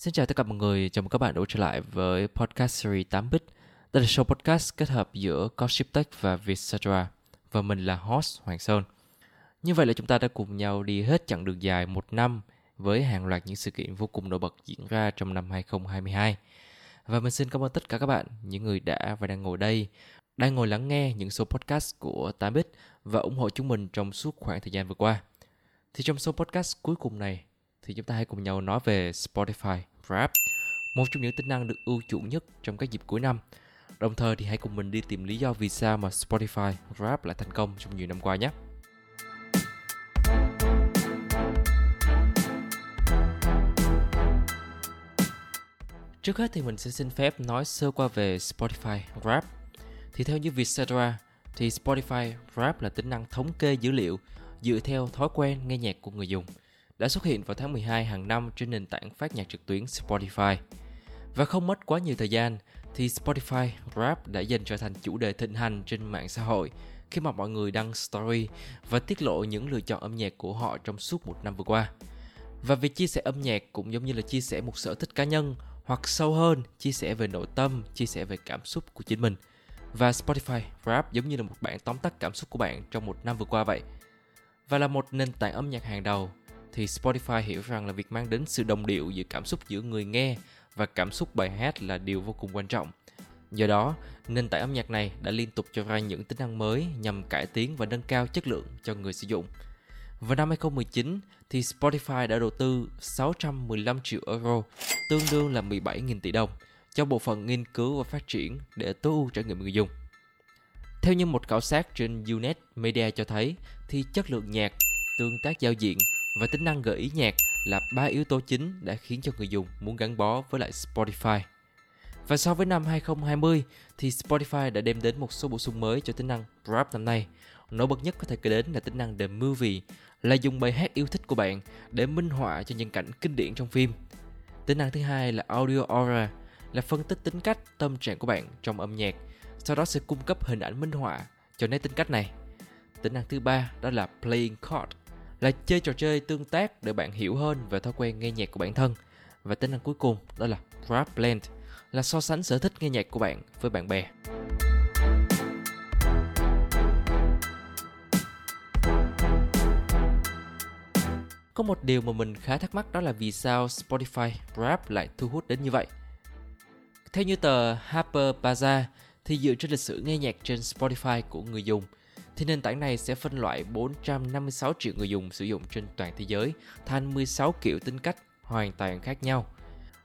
Xin chào tất cả mọi người, chào mừng các bạn đã trở lại với podcast series 8 bit. Đây là show podcast kết hợp giữa Gossip Tech và Vietcetera và mình là host Hoàng Sơn. Như vậy là chúng ta đã cùng nhau đi hết chặng đường dài một năm với hàng loạt những sự kiện vô cùng nổi bật diễn ra trong năm 2022. Và mình xin cảm ơn tất cả các bạn, những người đã và đang ngồi đây, đang ngồi lắng nghe những số podcast của 8bit và ủng hộ chúng mình trong suốt khoảng thời gian vừa qua. Thì trong số podcast cuối cùng này thì chúng ta hãy cùng nhau nói về Spotify Grab, một trong những tính năng được ưu chuộng nhất trong các dịp cuối năm. Đồng thời thì hãy cùng mình đi tìm lý do vì sao mà Spotify Grab lại thành công trong nhiều năm qua nhé. Trước hết thì mình sẽ xin phép nói sơ qua về Spotify Grab. Thì theo như Vietcetera, thì Spotify Grab là tính năng thống kê dữ liệu dựa theo thói quen nghe nhạc của người dùng – đã xuất hiện vào tháng 12 hàng năm trên nền tảng phát nhạc trực tuyến Spotify. Và không mất quá nhiều thời gian thì Spotify Rap đã dần trở thành chủ đề thịnh hành trên mạng xã hội khi mà mọi người đăng story và tiết lộ những lựa chọn âm nhạc của họ trong suốt một năm vừa qua. Và việc chia sẻ âm nhạc cũng giống như là chia sẻ một sở thích cá nhân hoặc sâu hơn, chia sẻ về nội tâm, chia sẻ về cảm xúc của chính mình. Và Spotify Rap giống như là một bản tóm tắt cảm xúc của bạn trong một năm vừa qua vậy. Và là một nền tảng âm nhạc hàng đầu thì Spotify hiểu rằng là việc mang đến sự đồng điệu giữa cảm xúc giữa người nghe và cảm xúc bài hát là điều vô cùng quan trọng. Do đó, nền tảng âm nhạc này đã liên tục cho ra những tính năng mới nhằm cải tiến và nâng cao chất lượng cho người sử dụng. Vào năm 2019, thì Spotify đã đầu tư 615 triệu euro, tương đương là 17.000 tỷ đồng, cho bộ phận nghiên cứu và phát triển để tối ưu trải nghiệm người dùng. Theo như một khảo sát trên Unet Media cho thấy, thì chất lượng nhạc, tương tác giao diện và tính năng gợi ý nhạc là ba yếu tố chính đã khiến cho người dùng muốn gắn bó với lại Spotify. Và so với năm 2020 thì Spotify đã đem đến một số bổ sung mới cho tính năng Rap năm nay. Nổi bật nhất có thể kể đến là tính năng The Movie, là dùng bài hát yêu thích của bạn để minh họa cho những cảnh kinh điển trong phim. Tính năng thứ hai là Audio Aura, là phân tích tính cách, tâm trạng của bạn trong âm nhạc, sau đó sẽ cung cấp hình ảnh minh họa cho nét tính cách này. Tính năng thứ ba đó là Playing Card, là chơi trò chơi tương tác để bạn hiểu hơn về thói quen nghe nhạc của bản thân. Và tính năng cuối cùng đó là Rap Blend, là so sánh sở thích nghe nhạc của bạn với bạn bè. Có một điều mà mình khá thắc mắc đó là vì sao Spotify Rap lại thu hút đến như vậy. Theo như tờ Harper Bazaar thì dựa trên lịch sử nghe nhạc trên Spotify của người dùng – thì nền tảng này sẽ phân loại 456 triệu người dùng sử dụng trên toàn thế giới thành 16 kiểu tính cách hoàn toàn khác nhau.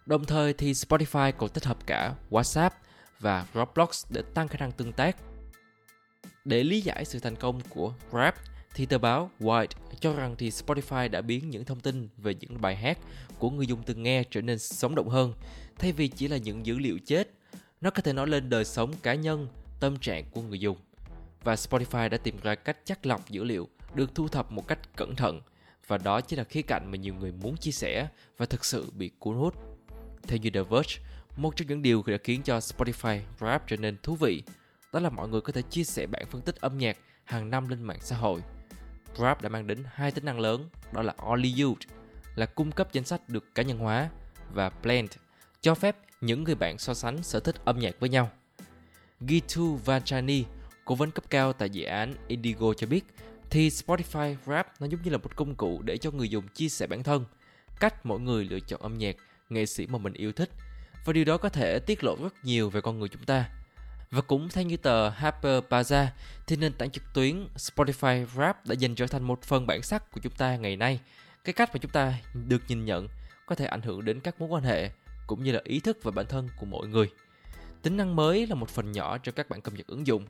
Đồng thời thì Spotify còn tích hợp cả WhatsApp và Roblox để tăng khả năng tương tác. Để lý giải sự thành công của Grab, thì tờ báo White cho rằng thì Spotify đã biến những thông tin về những bài hát của người dùng từng nghe trở nên sống động hơn thay vì chỉ là những dữ liệu chết nó có thể nói lên đời sống cá nhân tâm trạng của người dùng và Spotify đã tìm ra cách chắc lọc dữ liệu được thu thập một cách cẩn thận và đó chính là khía cạnh mà nhiều người muốn chia sẻ và thực sự bị cuốn hút. Theo như The Verge, một trong những điều đã khiến cho Spotify Rap trở nên thú vị đó là mọi người có thể chia sẻ bản phân tích âm nhạc hàng năm lên mạng xã hội. Rap đã mang đến hai tính năng lớn, đó là Only You là cung cấp danh sách được cá nhân hóa và Blend cho phép những người bạn so sánh sở thích âm nhạc với nhau. Gitu Vanchani Cố vấn cấp cao tại dự án Indigo cho biết thì Spotify Rap nó giống như là một công cụ để cho người dùng chia sẻ bản thân, cách mỗi người lựa chọn âm nhạc, nghệ sĩ mà mình yêu thích và điều đó có thể tiết lộ rất nhiều về con người chúng ta. Và cũng theo như tờ Harper Bazaar thì nền tảng trực tuyến Spotify Rap đã dần trở thành một phần bản sắc của chúng ta ngày nay. Cái cách mà chúng ta được nhìn nhận có thể ảnh hưởng đến các mối quan hệ cũng như là ý thức và bản thân của mỗi người. Tính năng mới là một phần nhỏ cho các bạn cập nhật ứng dụng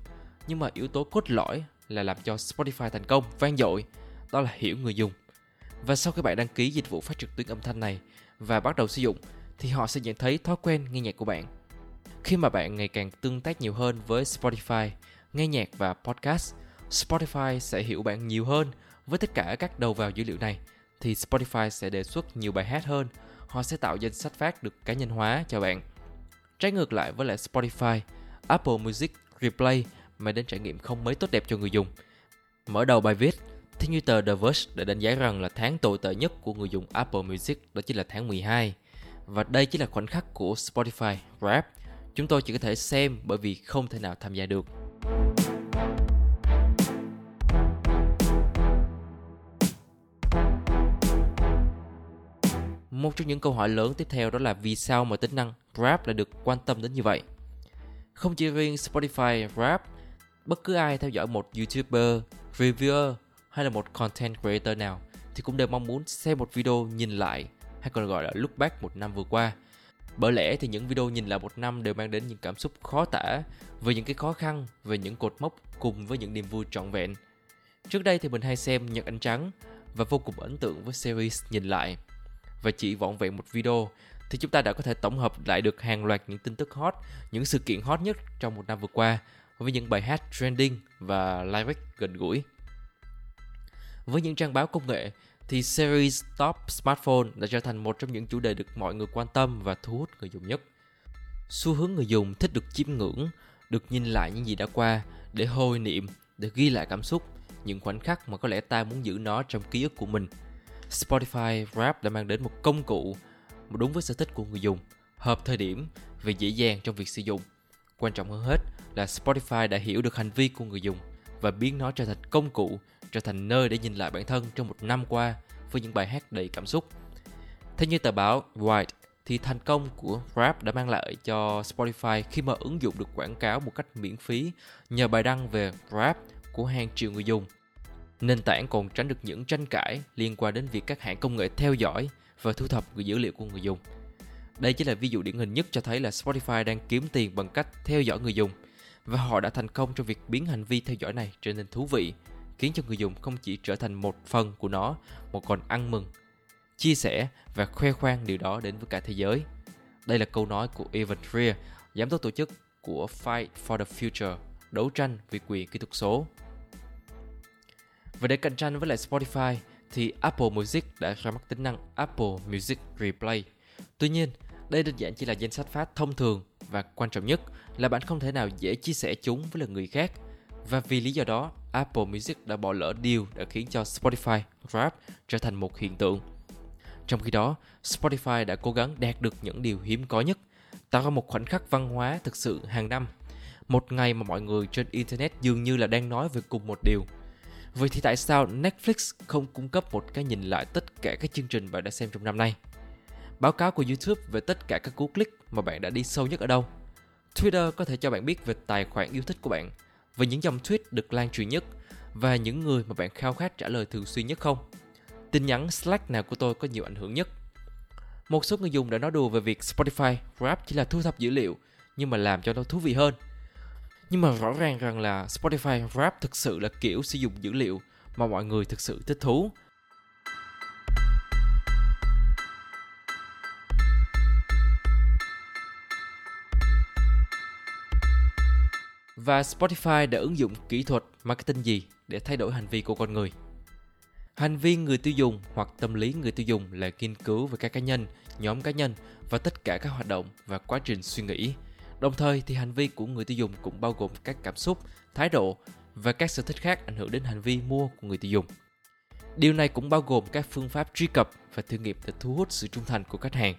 nhưng mà yếu tố cốt lõi là làm cho Spotify thành công vang dội đó là hiểu người dùng Và sau khi bạn đăng ký dịch vụ phát trực tuyến âm thanh này và bắt đầu sử dụng thì họ sẽ nhận thấy thói quen nghe nhạc của bạn. Khi mà bạn ngày càng tương tác nhiều hơn với Spotify, nghe nhạc và podcast, Spotify sẽ hiểu bạn nhiều hơn với tất cả các đầu vào dữ liệu này thì Spotify sẽ đề xuất nhiều bài hát hơn. Họ sẽ tạo danh sách phát được cá nhân hóa cho bạn. Trái ngược lại với lại Spotify, Apple Music Replay mang đến trải nghiệm không mấy tốt đẹp cho người dùng. Mở đầu bài viết, theo như tờ The Verge đã đánh giá rằng là tháng tồi tệ nhất của người dùng Apple Music đó chính là tháng 12. Và đây chỉ là khoảnh khắc của Spotify Rap. Chúng tôi chỉ có thể xem bởi vì không thể nào tham gia được. Một trong những câu hỏi lớn tiếp theo đó là vì sao mà tính năng Rap lại được quan tâm đến như vậy? Không chỉ riêng Spotify Rap, bất cứ ai theo dõi một YouTuber, reviewer hay là một content creator nào thì cũng đều mong muốn xem một video nhìn lại hay còn gọi là look back một năm vừa qua. Bởi lẽ thì những video nhìn lại một năm đều mang đến những cảm xúc khó tả về những cái khó khăn, về những cột mốc cùng với những niềm vui trọn vẹn. Trước đây thì mình hay xem Nhật Ánh Trắng và vô cùng ấn tượng với series nhìn lại. Và chỉ vỏn vẹn một video thì chúng ta đã có thể tổng hợp lại được hàng loạt những tin tức hot, những sự kiện hot nhất trong một năm vừa qua với những bài hát trending và lyric gần gũi. Với những trang báo công nghệ thì series Top Smartphone đã trở thành một trong những chủ đề được mọi người quan tâm và thu hút người dùng nhất. Xu hướng người dùng thích được chiêm ngưỡng, được nhìn lại những gì đã qua để hồi niệm, để ghi lại cảm xúc, những khoảnh khắc mà có lẽ ta muốn giữ nó trong ký ức của mình. Spotify Wrap đã mang đến một công cụ đúng với sở thích của người dùng, hợp thời điểm và dễ dàng trong việc sử dụng. Quan trọng hơn hết là Spotify đã hiểu được hành vi của người dùng và biến nó trở thành công cụ, trở thành nơi để nhìn lại bản thân trong một năm qua với những bài hát đầy cảm xúc. Theo như tờ báo White, thì thành công của Rap đã mang lại cho Spotify khi mà ứng dụng được quảng cáo một cách miễn phí nhờ bài đăng về Rap của hàng triệu người dùng. Nền tảng còn tránh được những tranh cãi liên quan đến việc các hãng công nghệ theo dõi và thu thập dữ liệu của người dùng. Đây chỉ là ví dụ điển hình nhất cho thấy là Spotify đang kiếm tiền bằng cách theo dõi người dùng và họ đã thành công trong việc biến hành vi theo dõi này trở nên thú vị, khiến cho người dùng không chỉ trở thành một phần của nó mà còn ăn mừng, chia sẻ và khoe khoang điều đó đến với cả thế giới. Đây là câu nói của Evan Trier, giám đốc tổ chức của Fight for the Future, đấu tranh vì quyền kỹ thuật số. Và để cạnh tranh với lại Spotify thì Apple Music đã ra mắt tính năng Apple Music Replay. Tuy nhiên, đây đơn giản chỉ là danh sách phát thông thường và quan trọng nhất là bạn không thể nào dễ chia sẻ chúng với lần người khác. Và vì lý do đó, Apple Music đã bỏ lỡ điều đã khiến cho Spotify Rap trở thành một hiện tượng. Trong khi đó, Spotify đã cố gắng đạt được những điều hiếm có nhất, tạo ra một khoảnh khắc văn hóa thực sự hàng năm. Một ngày mà mọi người trên Internet dường như là đang nói về cùng một điều. Vậy thì tại sao Netflix không cung cấp một cái nhìn lại tất cả các chương trình bạn đã xem trong năm nay? Báo cáo của YouTube về tất cả các cú click mà bạn đã đi sâu nhất ở đâu. Twitter có thể cho bạn biết về tài khoản yêu thích của bạn, về những dòng tweet được lan truyền nhất và những người mà bạn khao khát trả lời thường xuyên nhất không. Tin nhắn Slack nào của tôi có nhiều ảnh hưởng nhất. Một số người dùng đã nói đùa về việc Spotify Wrap chỉ là thu thập dữ liệu nhưng mà làm cho nó thú vị hơn. Nhưng mà rõ ràng rằng là Spotify Wrap thực sự là kiểu sử dụng dữ liệu mà mọi người thực sự thích thú Và Spotify đã ứng dụng kỹ thuật marketing gì để thay đổi hành vi của con người? Hành vi người tiêu dùng hoặc tâm lý người tiêu dùng là nghiên cứu về các cá nhân, nhóm cá nhân và tất cả các hoạt động và quá trình suy nghĩ. Đồng thời thì hành vi của người tiêu dùng cũng bao gồm các cảm xúc, thái độ và các sở thích khác ảnh hưởng đến hành vi mua của người tiêu dùng. Điều này cũng bao gồm các phương pháp truy cập và thử nghiệm để thu hút sự trung thành của khách hàng.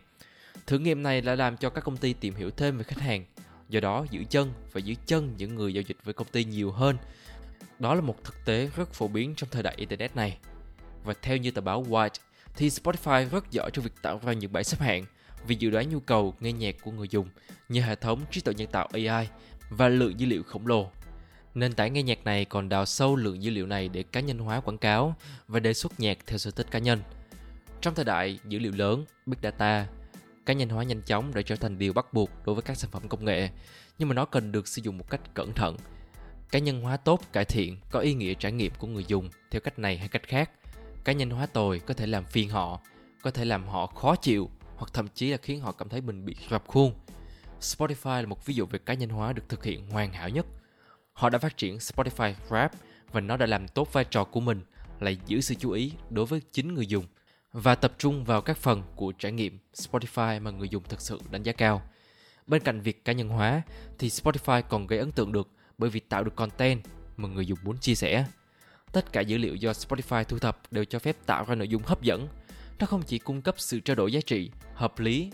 Thử nghiệm này là làm cho các công ty tìm hiểu thêm về khách hàng do đó giữ chân và giữ chân những người giao dịch với công ty nhiều hơn. Đó là một thực tế rất phổ biến trong thời đại Internet này. Và theo như tờ báo White, thì Spotify rất giỏi trong việc tạo ra những bảng xếp hạng vì dự đoán nhu cầu nghe nhạc của người dùng như hệ thống trí tuệ nhân tạo AI và lượng dữ liệu khổng lồ. Nền tảng nghe nhạc này còn đào sâu lượng dữ liệu này để cá nhân hóa quảng cáo và đề xuất nhạc theo sở thích cá nhân. Trong thời đại dữ liệu lớn, Big Data cá nhân hóa nhanh chóng đã trở thành điều bắt buộc đối với các sản phẩm công nghệ nhưng mà nó cần được sử dụng một cách cẩn thận cá nhân hóa tốt cải thiện có ý nghĩa trải nghiệm của người dùng theo cách này hay cách khác cá nhân hóa tồi có thể làm phiền họ, có thể làm họ khó chịu hoặc thậm chí là khiến họ cảm thấy mình bị rập khuôn. Spotify là một ví dụ về cá nhân hóa được thực hiện hoàn hảo nhất. Họ đã phát triển Spotify rap và nó đã làm tốt vai trò của mình là giữ sự chú ý đối với chính người dùng và tập trung vào các phần của trải nghiệm Spotify mà người dùng thực sự đánh giá cao. Bên cạnh việc cá nhân hóa thì Spotify còn gây ấn tượng được bởi vì tạo được content mà người dùng muốn chia sẻ. Tất cả dữ liệu do Spotify thu thập đều cho phép tạo ra nội dung hấp dẫn. Nó không chỉ cung cấp sự trao đổi giá trị, hợp lý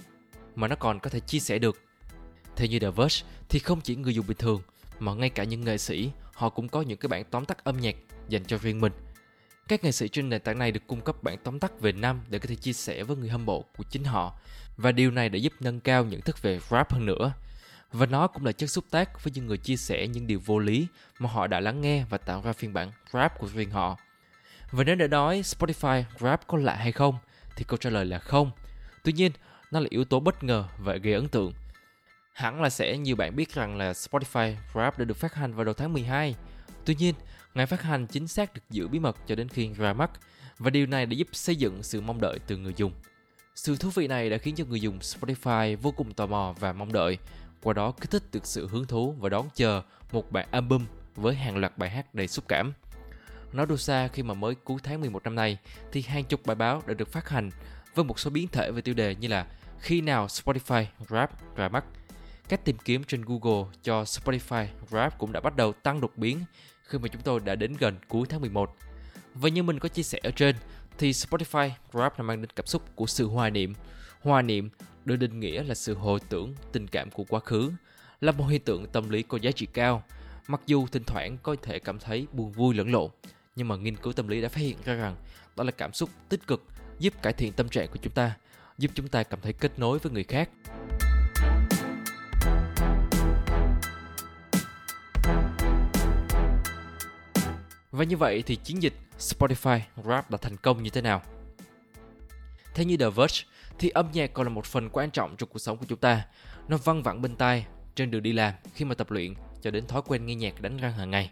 mà nó còn có thể chia sẻ được. Theo như The Verge thì không chỉ người dùng bình thường mà ngay cả những nghệ sĩ họ cũng có những cái bản tóm tắt âm nhạc dành cho riêng mình. Các nghệ sĩ trên nền tảng này được cung cấp bản tóm tắt về năm để có thể chia sẻ với người hâm mộ của chính họ và điều này đã giúp nâng cao nhận thức về rap hơn nữa. Và nó cũng là chất xúc tác với những người chia sẻ những điều vô lý mà họ đã lắng nghe và tạo ra phiên bản rap của riêng họ. Và nếu để nói Spotify rap có lạ hay không thì câu trả lời là không. Tuy nhiên, nó là yếu tố bất ngờ và gây ấn tượng. Hẳn là sẽ nhiều bạn biết rằng là Spotify Rap đã được phát hành vào đầu tháng 12. Tuy nhiên, ngày phát hành chính xác được giữ bí mật cho đến khi ra mắt và điều này đã giúp xây dựng sự mong đợi từ người dùng. Sự thú vị này đã khiến cho người dùng Spotify vô cùng tò mò và mong đợi, qua đó kích thích được sự hứng thú và đón chờ một bản album với hàng loạt bài hát đầy xúc cảm. Nói đâu xa khi mà mới cuối tháng 11 năm nay thì hàng chục bài báo đã được phát hành với một số biến thể về tiêu đề như là khi nào Spotify Rap ra mắt. Cách tìm kiếm trên Google cho Spotify Rap cũng đã bắt đầu tăng đột biến khi mà chúng tôi đã đến gần cuối tháng 11. Và như mình có chia sẻ ở trên, thì Spotify Rap đã mang đến cảm xúc của sự hoài niệm. Hoài niệm được định nghĩa là sự hồi tưởng tình cảm của quá khứ, là một hiện tượng tâm lý có giá trị cao. Mặc dù thỉnh thoảng có thể cảm thấy buồn vui lẫn lộn, nhưng mà nghiên cứu tâm lý đã phát hiện ra rằng đó là cảm xúc tích cực giúp cải thiện tâm trạng của chúng ta, giúp chúng ta cảm thấy kết nối với người khác. Và như vậy thì chiến dịch Spotify Rap đã thành công như thế nào? Theo như The Verge, thì âm nhạc còn là một phần quan trọng trong cuộc sống của chúng ta. Nó văng vẳng bên tai, trên đường đi làm, khi mà tập luyện, cho đến thói quen nghe nhạc đánh răng hàng ngày.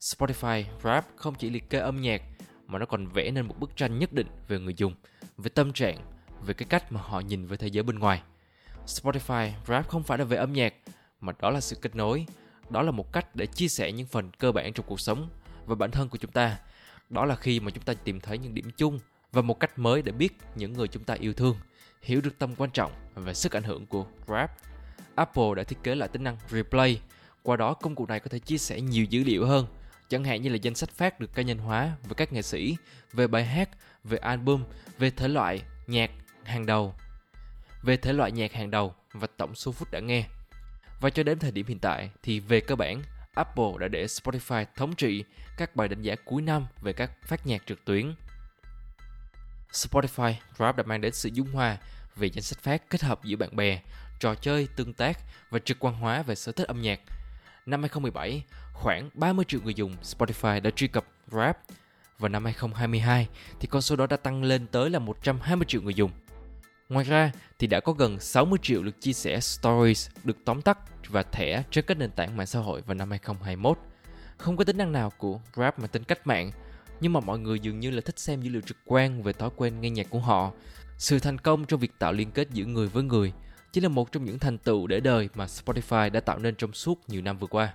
Spotify Rap không chỉ liệt kê âm nhạc, mà nó còn vẽ nên một bức tranh nhất định về người dùng, về tâm trạng, về cái cách mà họ nhìn về thế giới bên ngoài. Spotify Rap không phải là về âm nhạc, mà đó là sự kết nối, đó là một cách để chia sẻ những phần cơ bản trong cuộc sống và bản thân của chúng ta. Đó là khi mà chúng ta tìm thấy những điểm chung và một cách mới để biết những người chúng ta yêu thương, hiểu được tầm quan trọng và sức ảnh hưởng của rap apple đã thiết kế lại tính năng replay, qua đó công cụ này có thể chia sẻ nhiều dữ liệu hơn, chẳng hạn như là danh sách phát được cá nhân hóa với các nghệ sĩ, về bài hát, về album, về thể loại nhạc hàng đầu. Về thể loại nhạc hàng đầu và tổng số phút đã nghe. Và cho đến thời điểm hiện tại thì về cơ bản Apple đã để Spotify thống trị các bài đánh giá cuối năm về các phát nhạc trực tuyến. Spotify Rap đã mang đến sự dung hòa về danh sách phát kết hợp giữa bạn bè, trò chơi, tương tác và trực quan hóa về sở thích âm nhạc. Năm 2017, khoảng 30 triệu người dùng Spotify đã truy cập Rap và năm 2022 thì con số đó đã tăng lên tới là 120 triệu người dùng. Ngoài ra thì đã có gần 60 triệu lượt chia sẻ stories được tóm tắt và thẻ trên các nền tảng mạng xã hội vào năm 2021. Không có tính năng nào của Grab mà tính cách mạng, nhưng mà mọi người dường như là thích xem dữ liệu trực quan về thói quen nghe nhạc của họ. Sự thành công trong việc tạo liên kết giữa người với người chính là một trong những thành tựu để đời mà Spotify đã tạo nên trong suốt nhiều năm vừa qua.